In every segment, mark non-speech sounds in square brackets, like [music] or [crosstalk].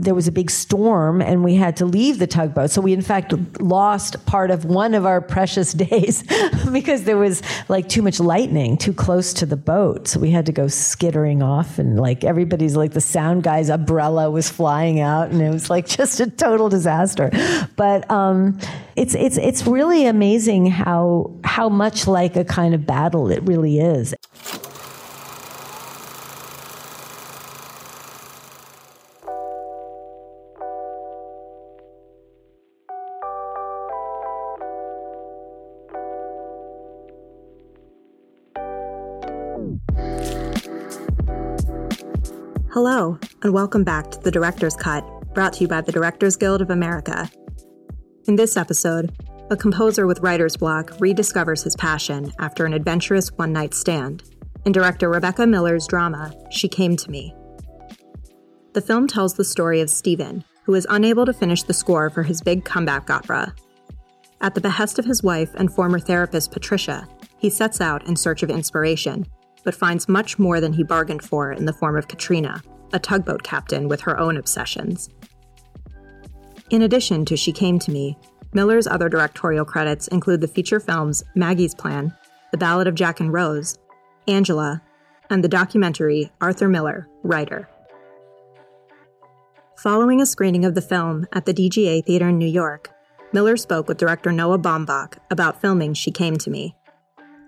there was a big storm and we had to leave the tugboat. So we, in fact, lost part of one of our precious [laughs] days because there was like too much lightning too close to the boat. So we had to go skittering off and like everybody's like the sound guy's umbrella was flying out and it was like [laughs] just a total disaster. But, um, it's, it's, it's really amazing how, how much like a kind of battle it really is. And welcome back to The Director's Cut, brought to you by the Directors Guild of America. In this episode, a composer with writer's block rediscovers his passion after an adventurous one night stand in director Rebecca Miller's drama, She Came to Me. The film tells the story of Steven, who is unable to finish the score for his big comeback opera. At the behest of his wife and former therapist Patricia, he sets out in search of inspiration but finds much more than he bargained for in the form of Katrina, a tugboat captain with her own obsessions. In addition to She Came to Me, Miller's other directorial credits include the feature films Maggie's Plan, The Ballad of Jack and Rose, Angela, and the documentary Arthur Miller, Writer. Following a screening of the film at the DGA Theater in New York, Miller spoke with director Noah Baumbach about filming She Came to Me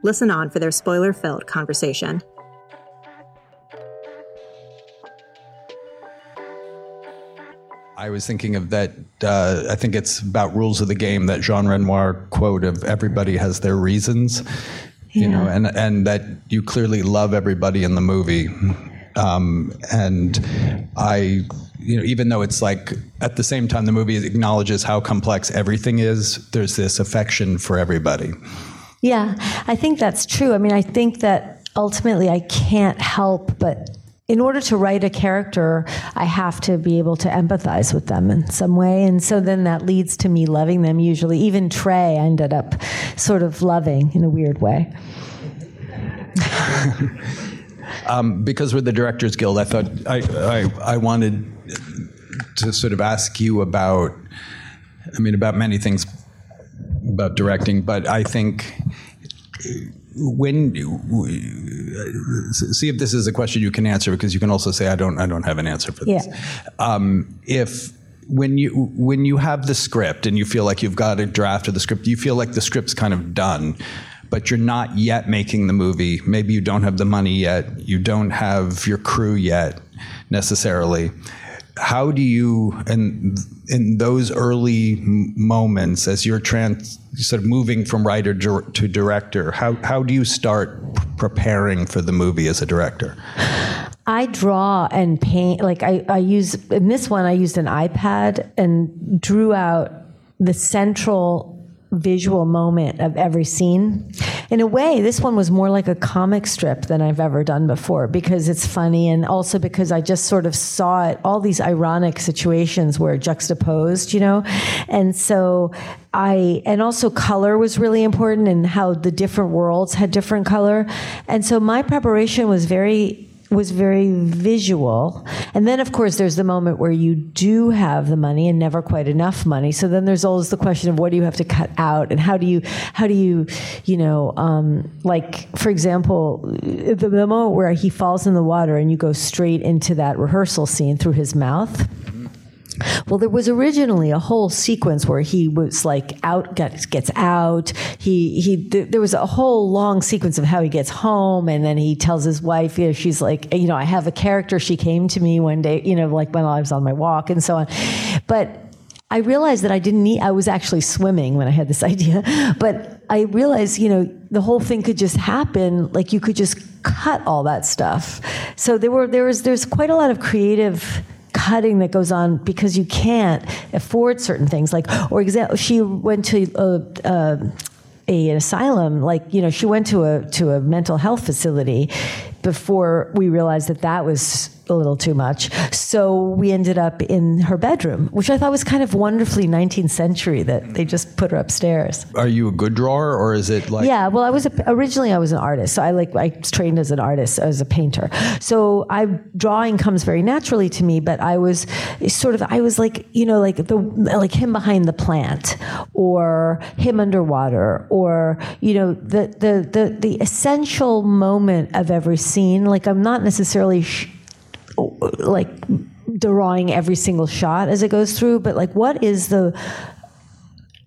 Listen on for their spoiler filled conversation. I was thinking of that. Uh, I think it's about rules of the game. That Jean Renoir quote of "Everybody has their reasons," yeah. you know, and and that you clearly love everybody in the movie. Um, and I, you know, even though it's like at the same time the movie acknowledges how complex everything is, there's this affection for everybody. Yeah, I think that's true. I mean, I think that ultimately I can't help but in order to write a character, I have to be able to empathize with them in some way. And so then that leads to me loving them usually. Even Trey I ended up sort of loving in a weird way. [laughs] um, because we're the Directors Guild, I thought I, I, I wanted to sort of ask you about, I mean, about many things about directing, but I think when see if this is a question you can answer because you can also say I don't I don't have an answer for this. Yeah. Um, if when you when you have the script and you feel like you've got a draft of the script, you feel like the script's kind of done, but you're not yet making the movie. Maybe you don't have the money yet. You don't have your crew yet necessarily how do you in in those early moments as you're trans sort of moving from writer to director how how do you start preparing for the movie as a director? I draw and paint like I, I use in this one I used an iPad and drew out the central visual moment of every scene. In a way, this one was more like a comic strip than I've ever done before because it's funny and also because I just sort of saw it, all these ironic situations were juxtaposed, you know? And so I, and also color was really important and how the different worlds had different color. And so my preparation was very was very visual. And then, of course, there's the moment where you do have the money and never quite enough money. So then there's always the question of what do you have to cut out and how do you, how do you, you know, um, like, for example, the, the moment where he falls in the water and you go straight into that rehearsal scene through his mouth well, there was originally a whole sequence where he was like out, gets, gets out. He, he, th- there was a whole long sequence of how he gets home. And then he tells his wife, you know, she's like, you know, I have a character. She came to me one day, you know, like when I was on my walk and so on. But I realized that I didn't need, I was actually swimming when I had this [laughs] idea, but I realized, you know, the whole thing could just happen. Like you could just cut all that stuff. So there were, there was, there's quite a lot of creative cutting that goes on because you can't afford certain things. Like, or example, she went to a, a, a, an asylum. Like, you know, she went to a to a mental health facility before we realized that that was a little too much. So we ended up in her bedroom, which I thought was kind of wonderfully 19th century that they just put her upstairs. Are you a good drawer or is it like Yeah, well, I was a, originally I was an artist, so I like I trained as an artist, as a painter. So I drawing comes very naturally to me, but I was sort of I was like you know like the like him behind the plant, or him underwater, or you know the the the the essential moment of every scene. Like I'm not necessarily. Sh- like drawing every single shot as it goes through, but like what is the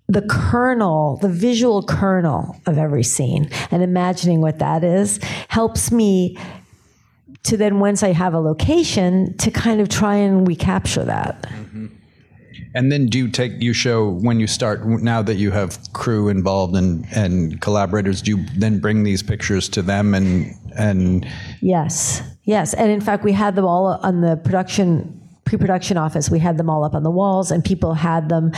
the kernel, the visual kernel of every scene, and imagining what that is helps me to then once I have a location to kind of try and recapture that. Mm-hmm. And then do you take you show when you start now that you have crew involved and and collaborators? Do you then bring these pictures to them and and Yes, yes, and in fact, we had them all on the production pre-production office. We had them all up on the walls, and people had them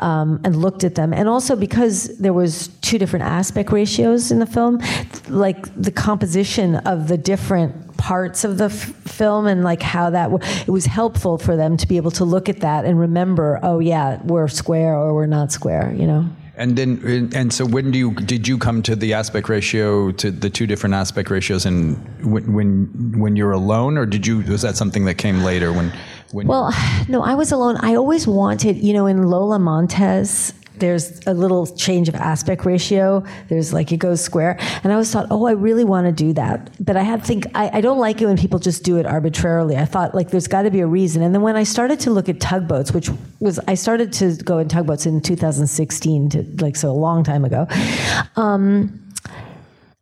um, and looked at them. And also because there was two different aspect ratios in the film, like the composition of the different parts of the f- film and like how that w- it was helpful for them to be able to look at that and remember, oh yeah, we're square or we're not square. You know. And then and so when do you did you come to the aspect ratio to the two different aspect ratios and when when when you're alone or did you was that something that came later when when Well, [sighs] no, I was alone. I always wanted, you know, in Lola Montez, there's a little change of aspect ratio. There's like it goes square. And I always thought, oh, I really want to do that. But I had to think, I, I don't like it when people just do it arbitrarily. I thought, like, there's got to be a reason. And then when I started to look at tugboats, which was, I started to go in tugboats in 2016, to, like, so a long time ago. Um,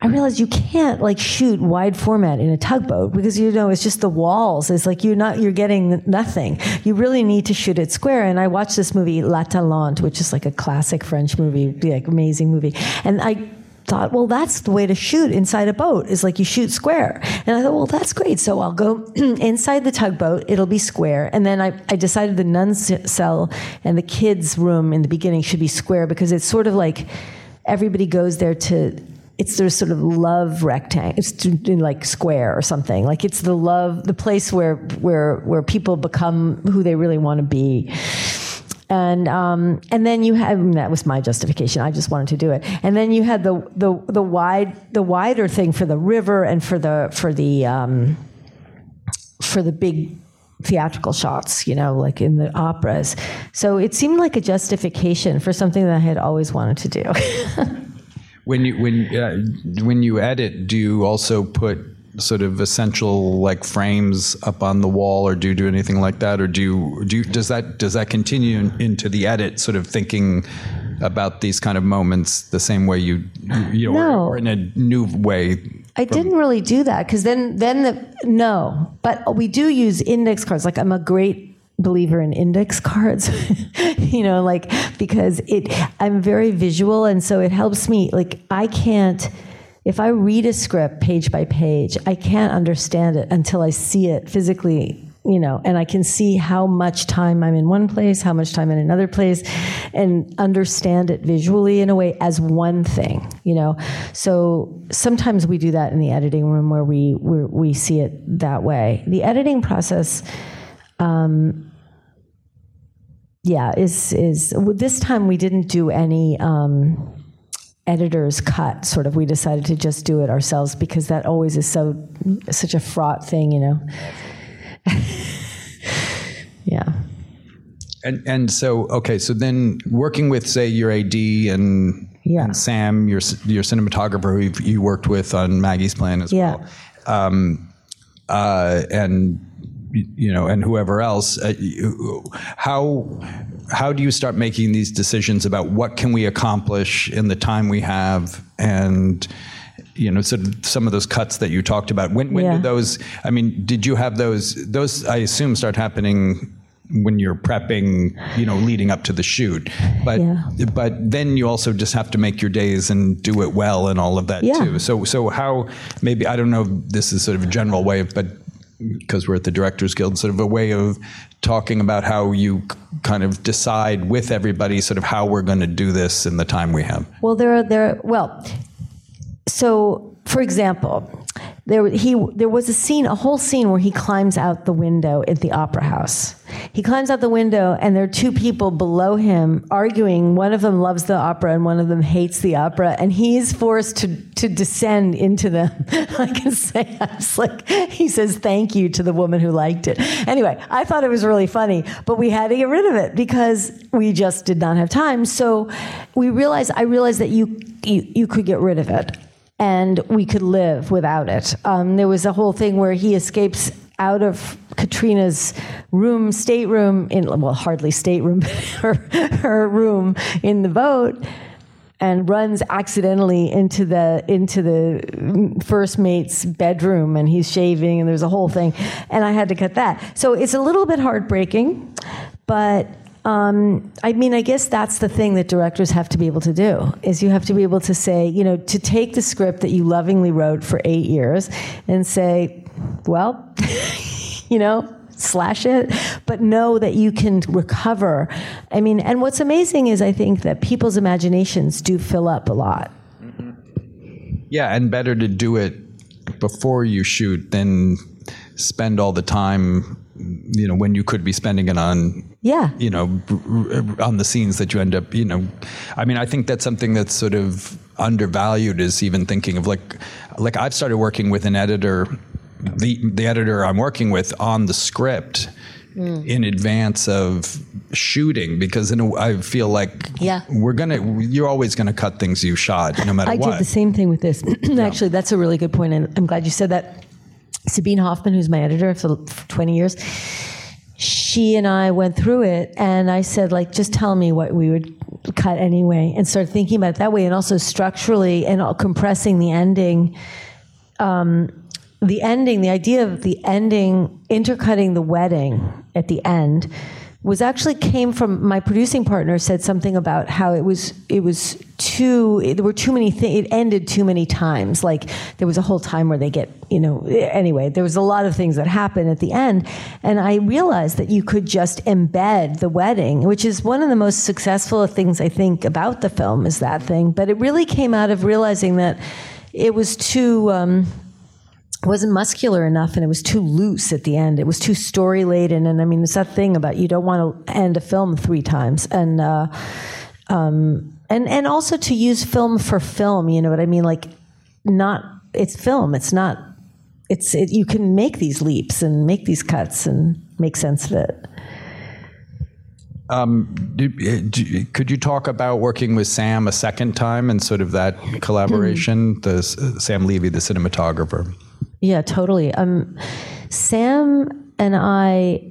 I realized you can't like shoot wide format in a tugboat because you know it's just the walls. It's like you're not you're getting nothing. You really need to shoot it square. And I watched this movie L'Atalante, which is like a classic French movie, like amazing movie, and I thought, well, that's the way to shoot inside a boat is like you shoot square. And I thought, well, that's great. So I'll go [clears throat] inside the tugboat. It'll be square. And then I, I decided the nun's cell and the kids' room in the beginning should be square because it's sort of like everybody goes there to it's their sort of love rectangle. It's like square or something. Like it's the love, the place where where where people become who they really want to be. And um, and then you had and that was my justification. I just wanted to do it. And then you had the the the wide the wider thing for the river and for the for the um, for the big theatrical shots, you know, like in the operas. So it seemed like a justification for something that I had always wanted to do. [laughs] when you when uh, when you edit do you also put sort of essential like frames up on the wall or do you do anything like that or do you do you, does that does that continue into the edit sort of thinking about these kind of moments the same way you you know No. or, or in a new way I didn't really do that because then, then the no. But we do use index cards. Like I'm a great believer in index cards, [laughs] you know, like because it. I'm very visual, and so it helps me. Like I can't. If I read a script page by page, I can't understand it until I see it physically. You know, and I can see how much time I'm in one place, how much time in another place, and understand it visually in a way as one thing. You know, so sometimes we do that in the editing room where we we we see it that way. The editing process, um, yeah, is is this time we didn't do any. Um, editor's cut sort of we decided to just do it ourselves because that always is so such a fraught thing you know [laughs] yeah and and so okay so then working with say your AD and, Yeah. and Sam your your cinematographer who you've- you worked with on Maggie's plan as Yeah. well um, uh, and you know and whoever else uh, how how do you start making these decisions about what can we accomplish in the time we have and you know sort of some of those cuts that you talked about when when Yeah. did those i mean did you have those those i assume start happening when you're prepping you know leading up to the shoot but Yeah. but then you also just have to make your days and do it well and all of that Yeah. too so so how maybe i don't know if this is sort of a general way but because we're at the directors guild sort of a way of talking about how you kind of decide with everybody sort of how we're going to do this in the time we have Well, there are there. Well, so for example, there he there was a scene, a whole scene where he climbs out the window at the opera house. He climbs out the window, and there are two people below him arguing. One of them loves the opera, and one of them hates the opera, and he is forced to to descend into them. [laughs] I can say, I was like, he says thank you to the woman who liked it. Anyway, I thought it was really funny, but we had to get rid of it because we just did not have time. So we realized, I realized that you you, you could get rid of it and we could live without it. Um, there was a whole thing where he escapes out of Katrina's room, stateroom, in well, hardly stateroom, [laughs] her, her room in the boat, and runs accidentally into the into the first mate's bedroom, and he's shaving, and there's a whole thing, and I had to cut that. So it's a little bit heartbreaking, but um, I mean, I guess that's the thing that directors have to be able to do is you have to be able to say, you know, to take the script that you lovingly wrote for eight years and say, well, [laughs] you know, slash it, but know that you can recover. I mean, and what's amazing is I think that people's imaginations do fill up a lot. Yeah, and better to do it before you shoot than spend all the time you know when you could be spending it on yeah you know on the scenes that you end up you know i mean i think that's something that's sort of undervalued is even thinking of like like i've started working with an editor the the editor i'm working with on the script mm. in advance of shooting because in a, I feel like yeah. we're gonna you're always gonna cut things you shot no matter I what. I did the same thing with this. [clears throat] Actually, that's a really good point, and I'm glad you said that Sabine Hoffman, who's my editor for 20 years, she and I went through it, and I said, like, just tell me what we would cut anyway, and start thinking about it that way, and also structurally and compressing the ending. Um, the ending, the idea of the ending, intercutting the wedding at the end was actually came from my producing partner said something about how it was it was too there were too many things it ended too many times. Like there was a whole time where they get you know anyway there was a lot of things that happened at the end. And i realized that you could just embed the wedding which is one of the most successful things i think about the film is that thing. But it really came out of realizing that it was too um, wasn't muscular enough and it was too loose at the end. It was too story laden. And I mean, it's that thing about you don't want to end a film three times. And, uh, um, and, and also to use film for film, you know what I mean? Like, not, it's film. It's not, it's, it, you can make these leaps and make these cuts and make sense of it. Um, do, do, could you talk about working with Sam a second time and sort of that collaboration? [clears throat] the Sam Levy, the cinematographer. Yeah, totally. Um, Sam and I,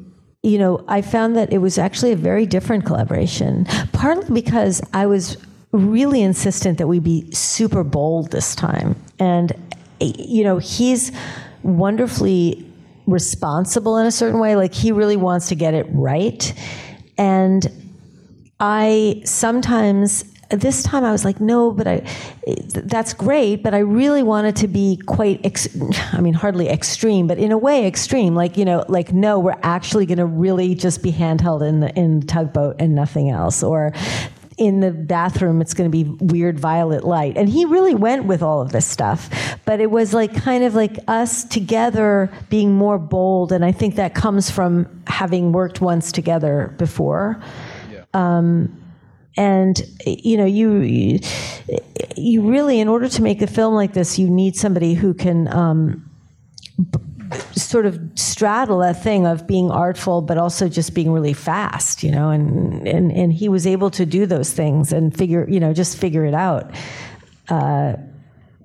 you know, I found that it was actually a very different collaboration, partly because I was really insistent that we be super bold this time. And, you know, he's wonderfully responsible in a certain way. Like, he really wants to get it right. And I sometimes this time I was like, no, but I, that's great, but I really wanted to be quite, ex- [laughs] I mean, hardly extreme, but in a way extreme. Like, you know, like, no, we're actually going to really just be handheld in the, in the tugboat and nothing else. Or in the bathroom, it's going to be weird violet light. And he really went with all of this stuff. But it was like kind of like us together being more bold. And I think that comes from having worked once together before. Yeah. Um, and you know you you really in order to make a film like this you need somebody who can um, b- sort of straddle that thing of being artful but also just being really fast you know and and and he was able to do those things and figure you know just figure it out. Uh,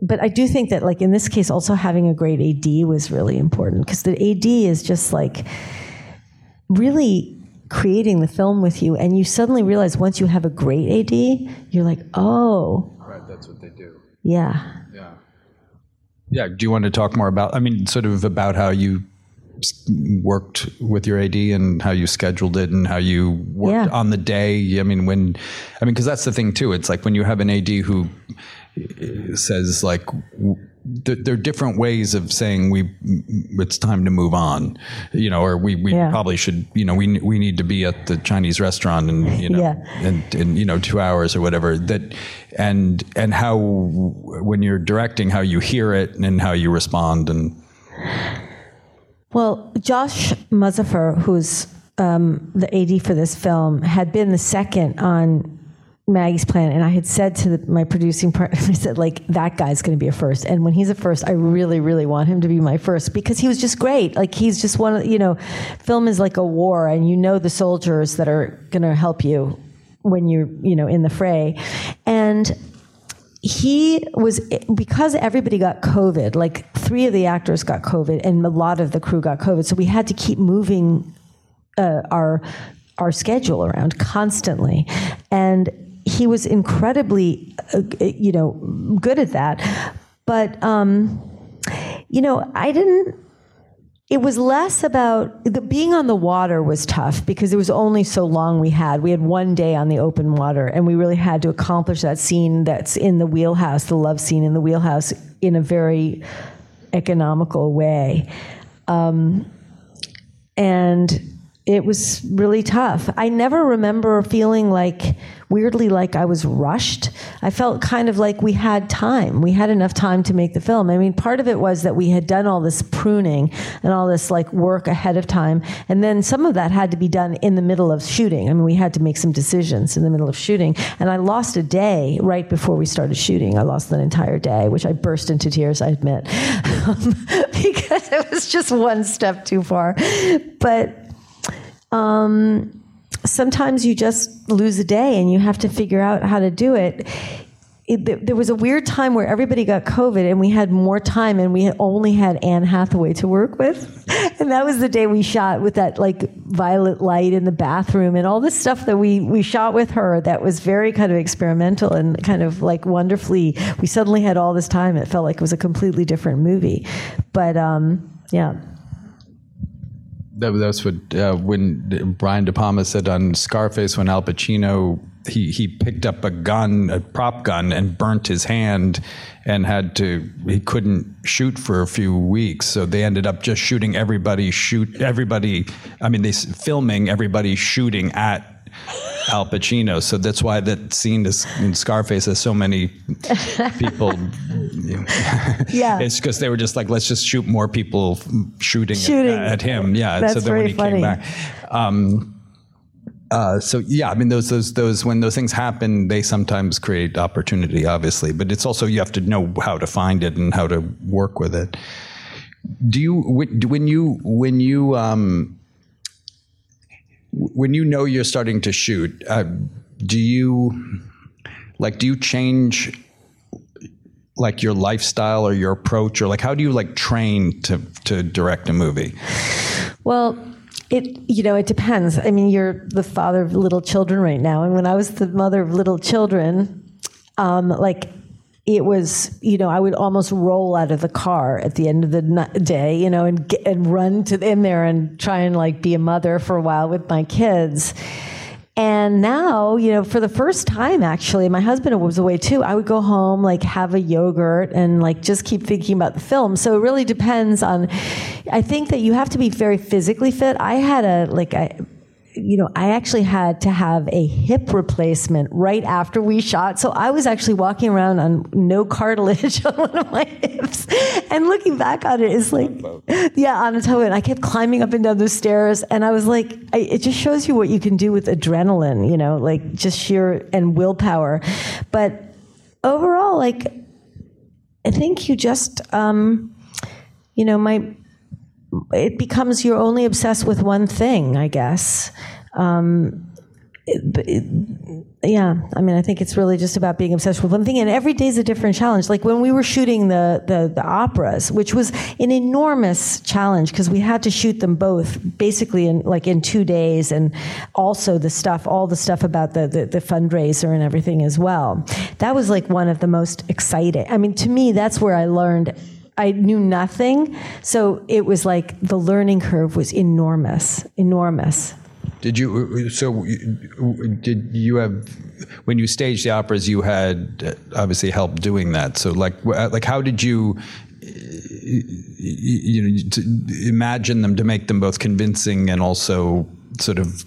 but I do think that like in this case also having a great AD was really important because the AD is just like really creating the film with you, and you suddenly realize once you have a great AD, you're like, oh. Right, that's what they do. Yeah. Yeah. Yeah. Do you want to talk more about, I mean, sort of about how you worked with your AD and how you scheduled it and how you worked yeah. on the day? I mean, when, I mean, because that's the thing too. It's like when you have an AD who eh, says, like, th- there are different ways of saying we it's time to move on, you know, or we, we Yeah. probably should, you know, we we need to be at the Chinese restaurant and you know, Yeah. in, in you know two hours or whatever. That and and how when you're directing, how you hear it and how you respond and Well, Josh Muzaffar, who's um, the AD for this film, had been the second on Maggie's Plan, and I had said to the, my producing partner, [laughs] I said, like, that guy's going to be a first. And when he's a first, I really, really want him to be my first because he was just great. Like, he's just one of, you know, film is like a war, and you know the soldiers that are going to help you when you're, you know, in the fray. And he was because everybody got COVID. Like three of the actors got COVID, and a lot of the crew got COVID. So we had to keep moving uh, our our schedule around constantly, and he was incredibly, uh, you know, good at that. But um, you know, I didn't it was less about the being on the water was tough because it was only so long we had. We had one day on the open water, and we really had to accomplish that scene that's in the wheelhouse, the love scene in the wheelhouse, in a very economical way. Um, and it was really tough. I never remember feeling like weirdly like I was rushed. I felt kind of like we had time. We had enough time to make the film. I mean, part of it was that we had done all this pruning and all this like work ahead of time, and then some of that had to be done in the middle of shooting. I mean, we had to make some decisions in the middle of shooting, and I lost a day right before we started shooting. I lost an entire day, which I burst into tears. I admit, [laughs] because it was just one step too far, but um, sometimes you just lose a day and you have to figure out how to do it. It, there- was a weird time where everybody got COVID and we had more time and we only had Anne Hathaway to work with. [laughs] And that was the day we shot with that like violet light in the bathroom and all this stuff that we, we shot with her that was very kind of experimental and kind of like wonderfully. We suddenly had all this time. It felt like it was a completely different movie. But um, yeah. That, that's what uh, when Brian De Palma said on Scarface when Al Pacino he he picked up a gun, a prop gun, and burnt his hand, and had to he couldn't shoot for a few weeks. So they ended up just shooting everybody shoot everybody. I mean, they filming everybody shooting at. Al Pacino, so that's why that scene is in Scarface has so many people. [laughs] Yeah. it's because they were just like, let's just shoot more people shooting, Shooting. At, at him. Yeah, That's so then when very he funny. came back. Um, uh, so yeah, I mean those those those when those things happen, they sometimes create opportunity, obviously, but it's also you have to know how to find it and how to work with it. Do you when when you when you um, when you know you're starting to shoot, uh, do you like do you change like your lifestyle or your approach or like how do you like train to to direct a movie? Well, it you know it depends. I mean, you're the father of little children right now, and when I was the mother of little children, um, like it was you know I would almost roll out of the car at the end of the day, you know, and and run to in there and try and like be a mother for a while with my kids. And now, you know, for the first time, actually, my husband was away too. I would go home, like have a yogurt and like just keep thinking about the film. So it really depends on, I think that you have to be very physically fit. I had a, like, I, you know, I actually had to have a hip replacement right after we shot. So I was actually walking around on no cartilage [laughs] on one of my hips. And looking back on it, it's like, yeah, on a towboat. I kept climbing up and down the stairs. And I was like, I, it just shows you what you can do with adrenaline, you know, like just sheer and willpower. But overall, like, I think you just, um, you know, my, it becomes you're only obsessed with one thing, I guess. Um, it- it- yeah, I mean, I think it's really just about being obsessed with one thing, and every day's a different challenge. Like when we were shooting the the, the operas, which was an enormous challenge because we had to shoot them both basically in like in two days, and also the stuff, all the stuff about the, the the fundraiser and everything as well. That was like one of the most exciting. I mean, to me, that's where I learned I knew nothing. So it was like the learning curve was enormous, enormous. Did you? So did you have when you staged the operas? You had uh, obviously help doing that. So like like how did you? Uh, you know, imagine them to make them both convincing and also sort of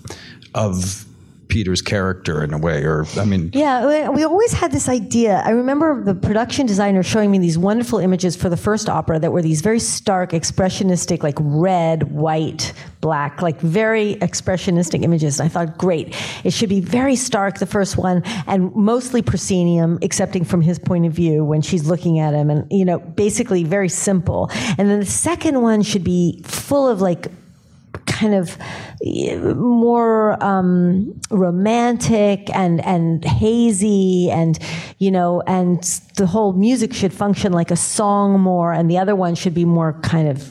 of Peter's character in a way, or I mean, yeah, we always had this idea. I remember the production designer showing me these wonderful images for the first opera that were these very stark, expressionistic, like red, white, black, like very expressionistic images. And I thought, great, it should be very stark, the first one, and mostly proscenium, excepting from his point of view when she's looking at him, and you know, basically very simple. And then the second one should be full of like kind of more um, romantic and and hazy and you know and the whole music should function like a song more and the other one should be more kind of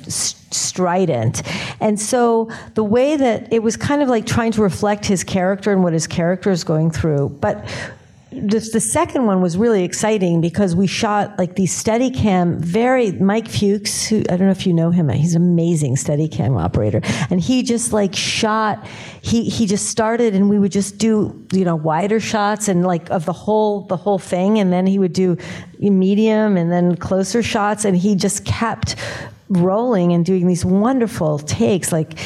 strident. And so the way that it was kind of like trying to reflect his character and what his character is going through but the second one was really exciting because we shot like these Steadicam. Very Mike Fuchs, who I don't know if you know him. He's an amazing Steadicam operator, and he just like shot. He he just started, and we would just do you know wider shots and like of the whole the whole thing, and then he would do medium and then closer shots, and he just kept rolling and doing these wonderful takes like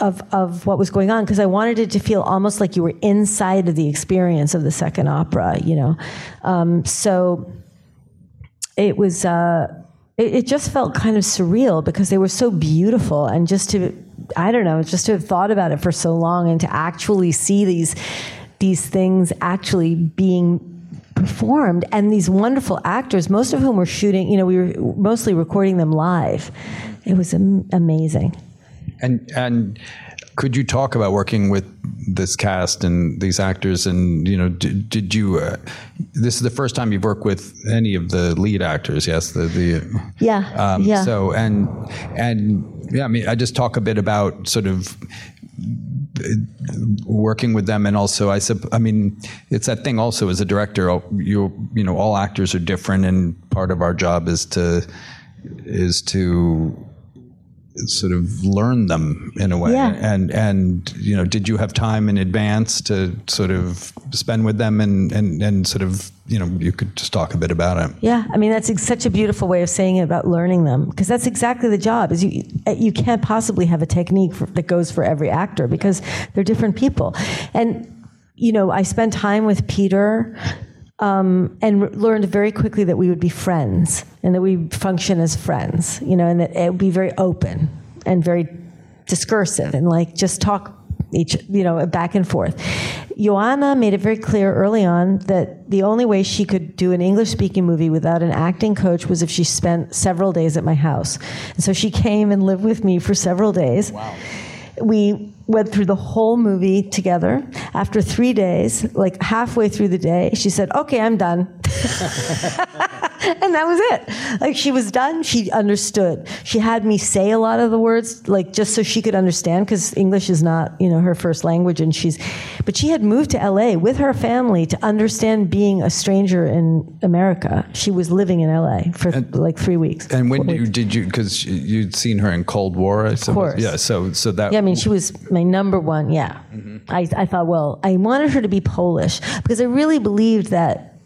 of, of what was going on because I wanted it to feel almost like you were inside of the experience of the second opera, you know. Um, so it was, uh, it, it, just felt kind of surreal because they were so beautiful and just to, I don't know, just to have thought about it for so long and to actually see these, these things actually being performed and these wonderful actors, most of whom were shooting, you know, we were mostly recording them live. It was am- amazing. And and could you talk about working with this cast and these actors? And you know, did, did you? Uh, this is the first time you've worked with any of the lead actors. Yes, the the yeah um, yeah. So and and yeah, I mean, I just talk a bit about sort of working with them and also I sub, I mean it's that thing also as a director you you know all actors are different and part of our job is to is to sort of learn them in a way. Yeah. and and you know did you have time in advance to sort of spend with them and and and sort of you know you could just talk a bit about it? Yeah. I mean that's such a beautiful way of saying it about learning them because that's exactly the job is you eh, you can't possibly have a technique for, that goes for every actor because they're different people. And you know i spent time with peter um, and learned very quickly that we would be friends and that we function as friends, you know, and that it would be very open and very discursive and like just talk each, you know, back and forth. Joanna made it very clear early on that the only way she could do an English speaking movie without an acting coach was if she spent several days at my house. And so she came and lived with me for several days. Wow. We went through the whole movie together. After three days, like halfway through the day, she said, Okay, I'm done. [laughs] [laughs] and that was it. Like she was done. She understood. She had me say a lot of the words, like just so she could understand, because English is not, you know, her first language. And she's, but she had moved to LA with her family to understand being a stranger in America. She was living in LA for and, like three weeks. And when did you, did you, because you'd seen her in Cold War, I suppose. Of course. Yeah. So, so that. Yeah. I mean, she was my number one. Yeah. Mm-hmm. I, I thought, well, I wanted her to be Polish because I really believed that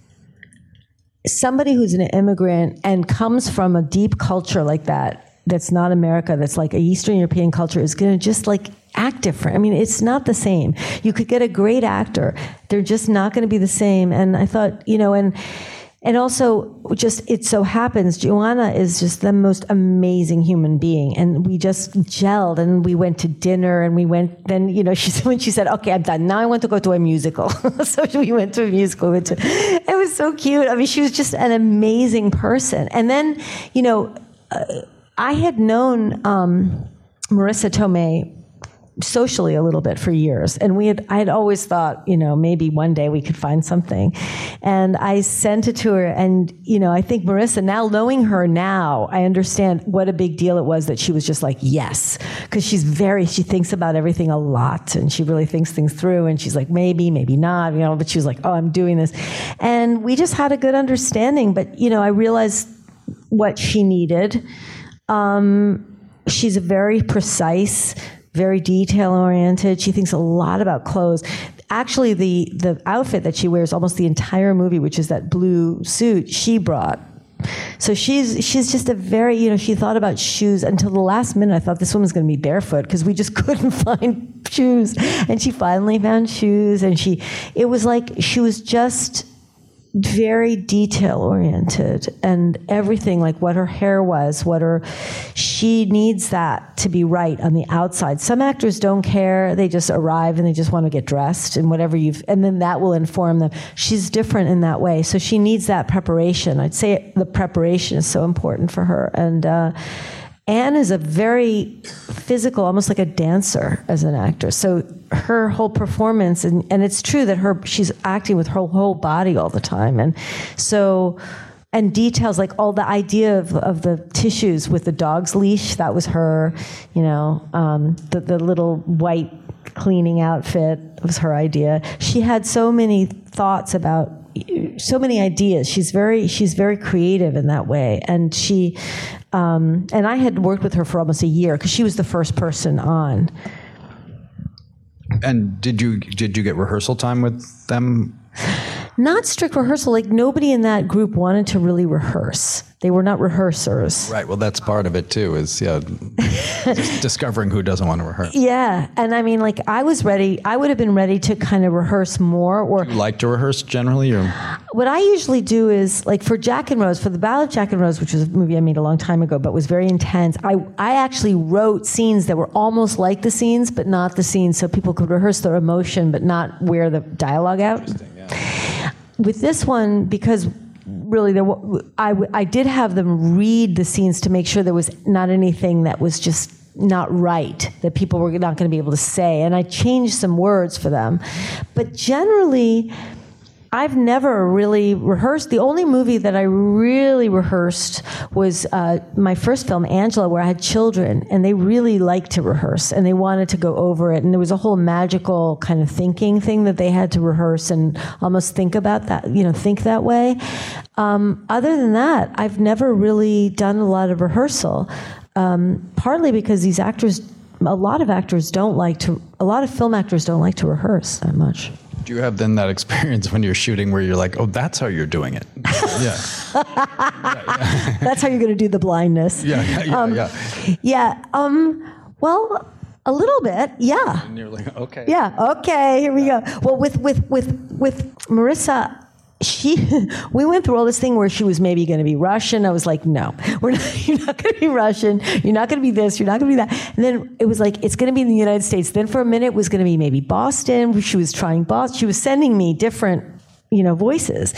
somebody who's an immigrant and comes from a deep culture like that, that's not America, that's like a Eastern European culture, is going to just like act different. I mean, it's not the same. You could get a great actor, they're just not going to be the same. And I thought, you know, and and also, just it so happens, Joanna is just the most amazing human being, and we just gelled, and we went to dinner, and we went. Then you know, [laughs] she when she said, "Okay, I'm done. Now I want to go to a musical." [laughs] so we went to a musical. Was so cute. I mean, she was just an amazing person. And then, you know, uh, I had known um, Marisa Tomei socially a little bit for years. And we had i had always thought you know maybe one day we could find something. And i sent it to her. And you know i think Marisa, now knowing her now i understand what a big deal it was that she was just like yes. Because she's very she thinks about everything a lot. And she really thinks things through. And she's like maybe maybe not you know but she was like oh i'm doing this. And we just had a good understanding. But you know i realized what she needed. Um, she's a very precise very detail oriented. She thinks a lot about clothes. Actually, the the outfit that she wears almost the entire movie, which is that blue suit, she brought. So she's she's just a very you know she thought about shoes until the last minute. I thought this woman's going to be barefoot because we just [laughs] couldn't find shoes, and she finally found shoes, and she it was like she was just very detail oriented and everything like what her hair was what her she needs that to be right on the outside. Some actors don't care. They just arrive and they just want to get dressed and whatever you've and then that will inform them. She's different in that way. So she needs that preparation. I'd say the preparation is so important for her. And uh, Anne is a very physical, almost like a dancer as an actress. So her whole performance, and, and it's true that her she's acting with her whole body all the time, and so and details like all the idea of, of the tissues with the dog's leash that was her, you know, um, the the little white cleaning outfit was her idea. She had so many thoughts about so many ideas. She's very she's very creative in that way, and she um, and I had worked with her for almost a year because she was the first person on. And did you did you get rehearsal time with them? Not strict rehearsal. Like nobody in that group wanted to really rehearse. They were not rehearsers. Right. Well, that's part of it too. Is yeah, [laughs] discovering who doesn't want to rehearse. Yeah, and I mean, like I was ready. I would have been ready to kind of rehearse more. Or you like to rehearse generally, or what I usually do is like for Jack and Rose, for the Ballad of Jack and Rose, which was a movie I made a long time ago, but was very intense. I I actually wrote scenes that were almost like the scenes, but not the scenes, so people could rehearse their emotion, but not wear the dialogue out. With this one, because really there I, I did have them read the scenes to make sure there was not anything that was just not right that people were not going to be able to say and i changed some words for them. But generally I've never really rehearsed. The only movie that I really rehearsed was uh, my first film, Angela, where I had children, and they really liked to rehearse and they wanted to go over it. And there was a whole magical kind of thinking thing that they had to rehearse and almost think about that, you know, think that way. Um, other than that, I've never really done a lot of rehearsal, um, partly because these actors, a lot of actors don't like to, a lot of film actors don't like to rehearse that much. Do you have then that experience when you're shooting where you're like, oh, that's how you're doing it? [laughs] yeah. yeah, [laughs] yeah. That's how you're going to do the blindness. Yeah, yeah, yeah. Um, yeah. yeah um, well, a little bit, yeah. And you're like, okay. Yeah, okay, here we go. Well, with, with, with, with Marisa, she [laughs] we went through all this thing where she was maybe going to be Russian. I was like, no, we're not, [laughs] you're not going to be Russian. You're not going to be this. You're not going to be that. And then it was like it's going to be in the United States. Then for a minute it was going to be maybe Boston. She was trying Boston. She was sending me different you know voices,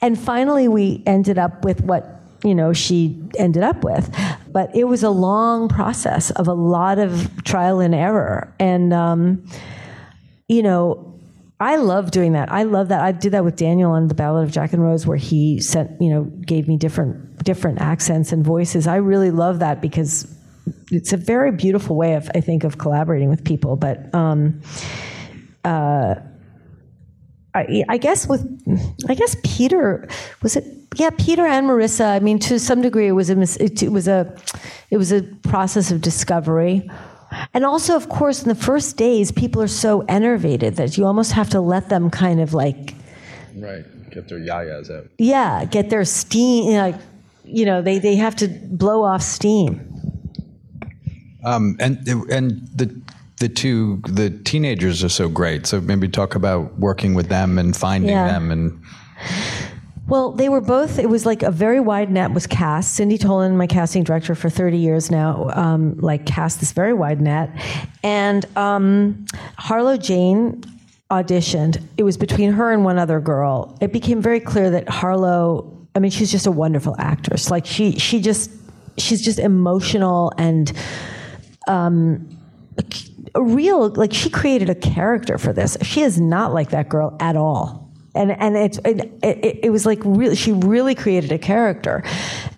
and finally we ended up with what you know she ended up with but it was a long process of a lot of trial and error and um, you know I love doing that. I love that. I did that with Daniel on the Ballad of Jack and Rose, where he sent, you know, gave me different different accents and voices. I really love that because it's a very beautiful way of, I think, of collaborating with people. But um, uh, I, I guess with, I guess Peter was it? Yeah, Peter and Marisa. I mean, to some degree, it was a it was a it was a process of discovery. And also, of course, in the first days, people are so enervated that you almost have to let them kind of like. Right. Get their yayas out. Yeah, get their steam. Like, you know, they, they have to blow off steam. Um, and and the the two the teenagers are so great. So maybe talk about working with them and finding yeah. them and. Well, they were both. It was like a very wide net was cast. Cindy Tolan, my casting director for 30 years now, um, like cast this very wide net, and um, Harlow Jane auditioned. It was between her and one other girl. It became very clear that Harlow. I mean, she's just a wonderful actress. Like she, she just, she's just emotional and. Um, a real like she created a character for this. She is not like that girl at all and and it, it, it was like really she really created a character,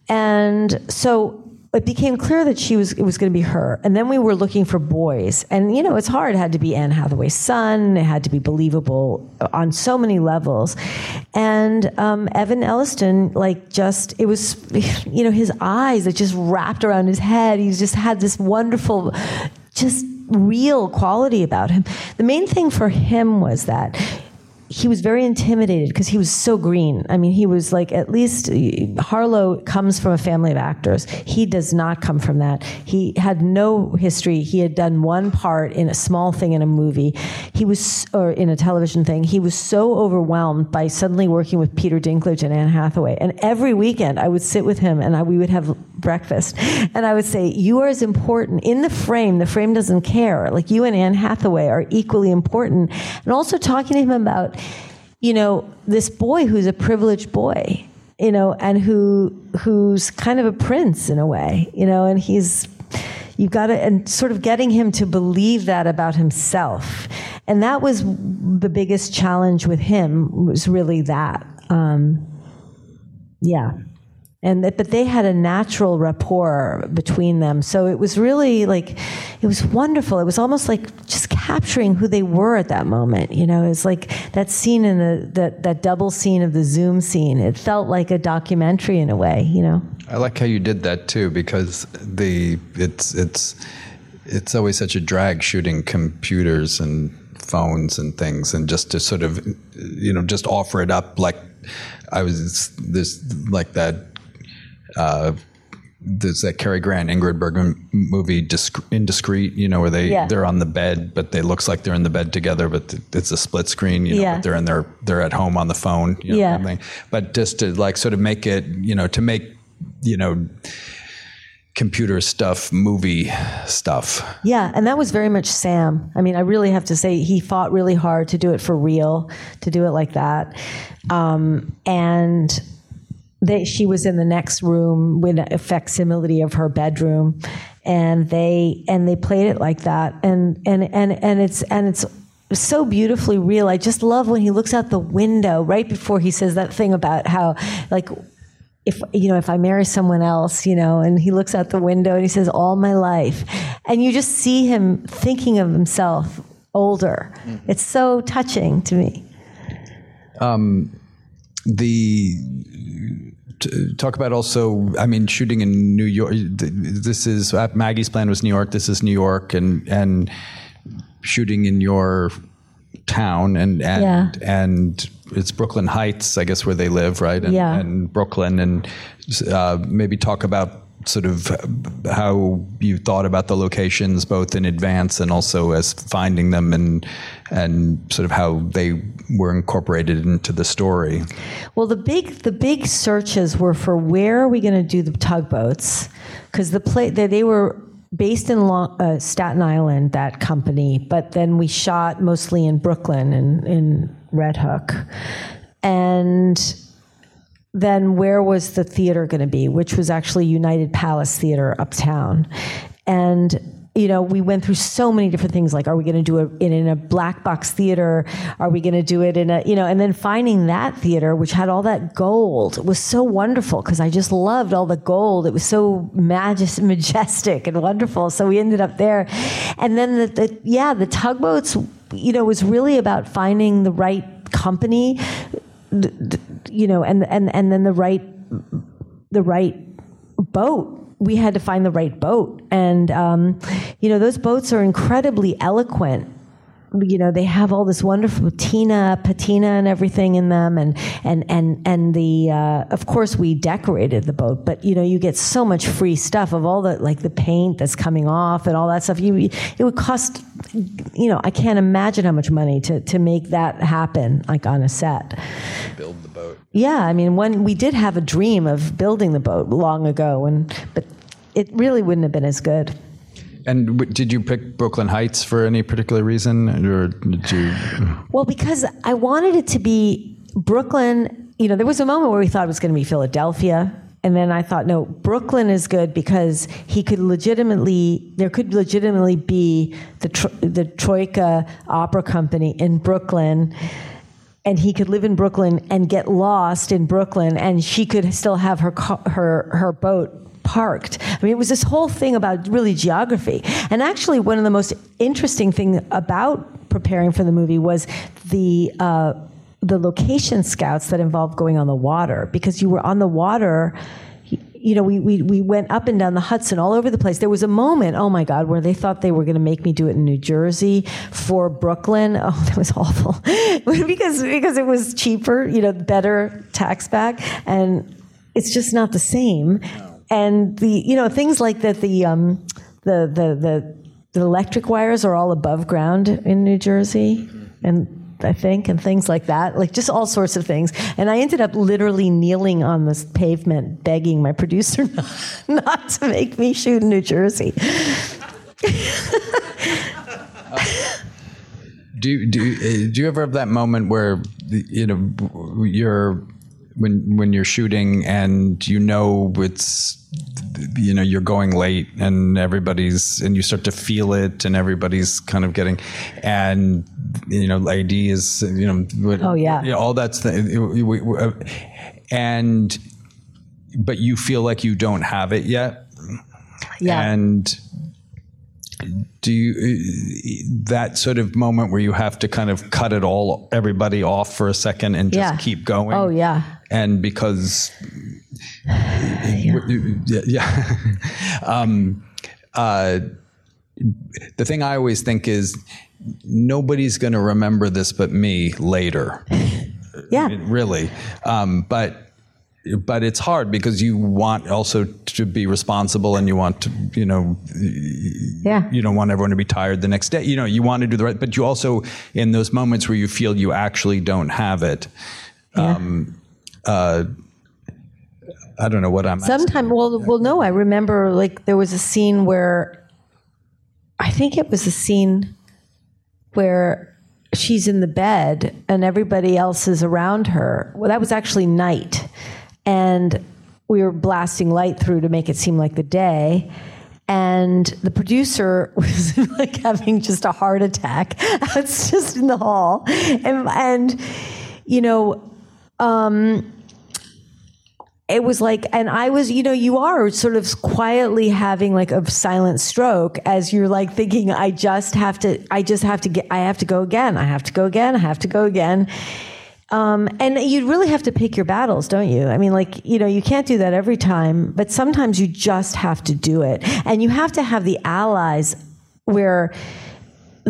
and so it became clear that she was it was going to be her. And then we were looking for boys. And you know it's hard. It had to be anne hathaway's son. It had to be believable on so many levels. And um, evan ellison like just it was [laughs] you know his eyes that just wrapped around his head. He just had this wonderful just real quality about him. The main thing for him was that he was very intimidated because he was so green. I mean, he was like at least uh, Harlow comes from a family of actors. He does not come from that. He had no history. He had done one part in a small thing in a movie. He was or in a television thing. He was so overwhelmed by suddenly working with Peter Dinklage and Anne Hathaway. And every weekend I would sit with him and I, we would have breakfast. And I would say, "You are as important in the frame. The frame doesn't care. Like you and Anne Hathaway are equally important." And also talking to him about you know, this boy who's a privileged boy, you know, and who who's kind of a prince in a way, you know, and he's you've got to and sort of getting him to believe that about himself, and that was the biggest challenge with him was really that, um, yeah and that, but they had a natural rapport between them. So it was really like it was wonderful. It was almost like just capturing who they were at that moment you know? It's like that scene in the that that double scene of the zoom scene. It felt like a documentary in a way you know? I like how you did that too because the it's it's it's always such a drag shooting computers and phones and things and just to sort of you know just offer it up like I was this like that uh, there's that Cary Grant Ingrid Bergman movie Indiscreet, you know, where they yeah. they're on the bed, but it looks like they're in the bed together, but it's a split screen, you know, yeah. but they're in their they're at home on the phone, you know, yeah. But just to like sort of make it, you know, to make you know computer stuff, movie stuff. Yeah, and that was very much Sam. I mean, I really have to say he fought really hard to do it for real, to do it like that, um, and they, she was in the next room with a facsimile of her bedroom and they and they played it like that. And and and and it's and it's so beautifully real. I just love when he looks out the window right before he says that thing about how like if you know if i marry someone else you know and he looks out the window and he says all my life. And you just see him thinking of himself older. Mm-hmm. it's so touching to me. Um, the talk about also i mean shooting in new york this is maggie's plan was new york this is new york and and shooting in your town and and yeah. and it's brooklyn heights i guess where they live right and, yeah. and brooklyn and uh, maybe talk about sort of how you thought about the locations both in advance and also as finding them and and sort of how they were incorporated into the story. Well, the big the big searches were for where are we going to do the tugboats because the play they, they were based in Long, uh, Staten Island, that company, but then we shot mostly in Brooklyn and in Red Hook. And then where was the theater going to be, which was actually United Palace Theater uptown. And you know, we went through so many different things like, are we going to do it in, in, a black box theater? Are we going to do it in a, you know, and then finding that theater, which had all that gold, was so wonderful because I just loved all the gold. It was so majest, majestic and wonderful. So we ended up there. And then the, the yeah, the tugboats, you know, was really about finding the right company you know, and and and then the right the right boat. We had to find the right boat, and um, you know, those boats are incredibly eloquent. You know they have all this wonderful patina patina and everything in them. And and and and the uh, of course we decorated the boat but you know you get so much free stuff of all the like the paint that's coming off and all that stuff. You it would cost you know I can't imagine how much money to to make that happen like on a set. Build boat yeah I mean when we did have a dream of building the boat long ago and but it really wouldn't have been as good and w- did you pick Brooklyn Heights for any particular reason, or did you? Well, because I wanted it to be Brooklyn. You know, there was a moment where we thought it was going to be Philadelphia, and then I thought, no, Brooklyn is good because he could legitimately, there could legitimately be the the Troika Opera Company in Brooklyn and he could live in Brooklyn and get lost in Brooklyn, and she could still have her her her boat parked. I mean, it was this whole thing about really geography. And actually, one of the most interesting things about preparing for the movie was the uh, the location scouts that involved going on the water because you were on the water you know, we, we, we went up and down the Hudson all over the place. There was a moment, oh my God, where they thought they were going to make me do it in New Jersey for Brooklyn. [laughs] Oh, that was awful [laughs] because, because it was cheaper, you know, better tax back. And it's just not the same. And the, you know, things like that, the, um, the, the, the, the electric wires are all above ground in New Jersey. And I think, and things like that, like just all sorts of things. And I ended up literally kneeling on this pavement, begging my producer not, [laughs] not to make me shoot in New Jersey. [laughs] do do uh, do you ever have that moment where you know you're when when you're shooting and you know it's you know you're going late and everybody's and you start to feel it and everybody's kind of getting and you know AD is you know oh yeah. you know, all that's the, uh, and but you feel like you don't have it yet? Yeah. And do you that sort of moment where you have to kind of cut it all everybody off for a second and just Yeah. keep going? Oh yeah and because yeah, yeah. [laughs] um, uh, the thing I always think is nobody's going to remember this but me later. [laughs] yeah. Really, um, but but it's hard because you want also to be responsible and you want to you know yeah. you don't want everyone to be tired the next day. You know you want to do the right but you also in those moments where you feel you actually don't have it um, uh, I don't know what I'm asking. Sometime, well, well, no. I remember like there was a scene where I think it was a scene where she's in the bed and everybody else is around her. Well, that was actually night, and we were blasting light through to make it seem like the day. And the producer [laughs] was like having just a heart attack. [laughs] It's just in the hall, and and you know it was like, and I was, you know, you are sort of quietly having like a silent stroke as you're like thinking, I just have to, I just have to get, I have to go again. I have to go again. I have to go again. Um, and you really have to pick your battles, don't you? I mean, like, you know, you can't do that every time, but sometimes you just have to do it. And you have to have the allies where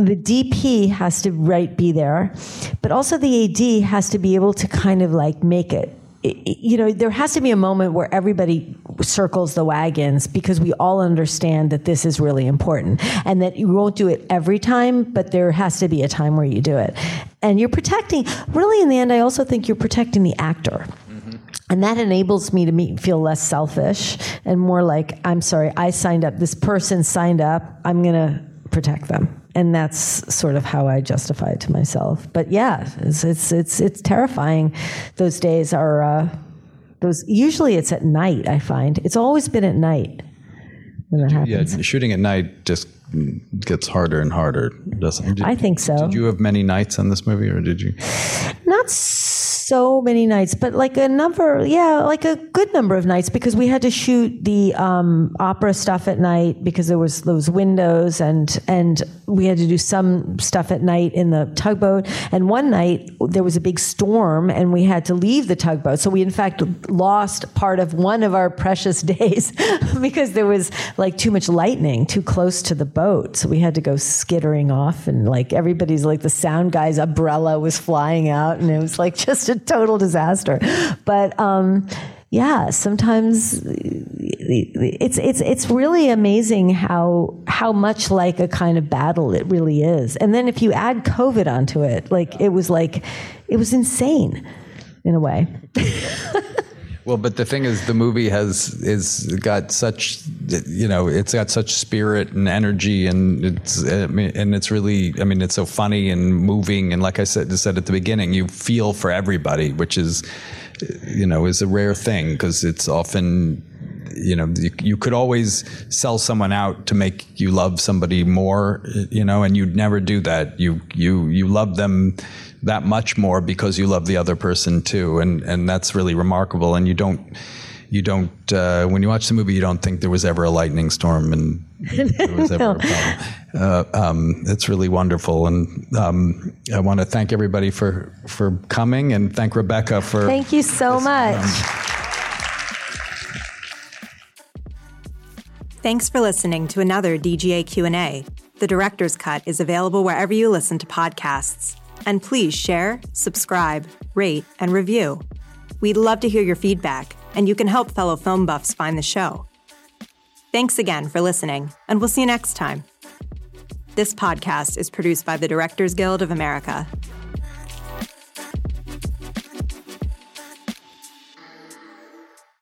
the DP has to right be there, but also the AD has to be able to kind of like make it. You know, there has to be a moment where everybody circles the wagons because we all understand that this is really important and that you won't do it every time, but there has to be a time where you do it. And you're protecting, really, in the end, I also think you're protecting the actor. Mm-hmm. And that enables me to me feel less selfish and more like, I'm sorry, I signed up. This person signed up. I'm going to protect them. And that's sort of how I justify it to myself. But yeah, it's it's it's, it's terrifying. Those days are uh, those. Usually, it's at night. I find it's always been at night when that Yeah, happens. shooting at night just gets harder and harder, doesn't it? Did, I think so. Did you have many nights on this movie, or did you? Not so many nights, but like a number, yeah, like a good number of nights because we had to shoot the um, opera stuff at night because there was those windows and and we had to do some stuff at night in the tugboat. And one night there was a big storm and we had to leave the tugboat. So we in fact lost part of one of our precious [laughs] days [laughs] because there was like too much lightning too close to the boat. So we had to go skittering off and like everybody's like the sound guy's umbrella was flying out and it was like [laughs] just a total disaster. But um yeah, sometimes it's it's it's really amazing how how much like a kind of battle it really is. And then if you add COVID onto it, like it was like it was insane in a way. [laughs] Well, but the thing is, the movie has is got such, you know, it's got such spirit and energy, and it's, I mean, and it's really, I mean, it's so funny and moving, and like I said, said at the beginning, you feel for everybody, which is, you know, is a rare thing because it's often, you know, you, you could always sell someone out to make you love somebody more, you know, and you'd never do that. You you you love them that much more because you love the other person too, and and that's really remarkable. And you don't you don't uh, when you watch the movie, you don't think there was ever a lightning storm and there was [laughs] ever a problem. Uh, um, it's really wonderful, and um, I want to thank everybody for for coming, and thank Rebecca for Thank you so much. Thanks for listening to another DGA Q&A. The Director's Cut is available wherever you listen to podcasts. And please share, subscribe, rate, and review. We'd love to hear your feedback, and you can help fellow film buffs find the show. Thanks again for listening, and we'll see you next time. This podcast is produced by the Directors Guild of America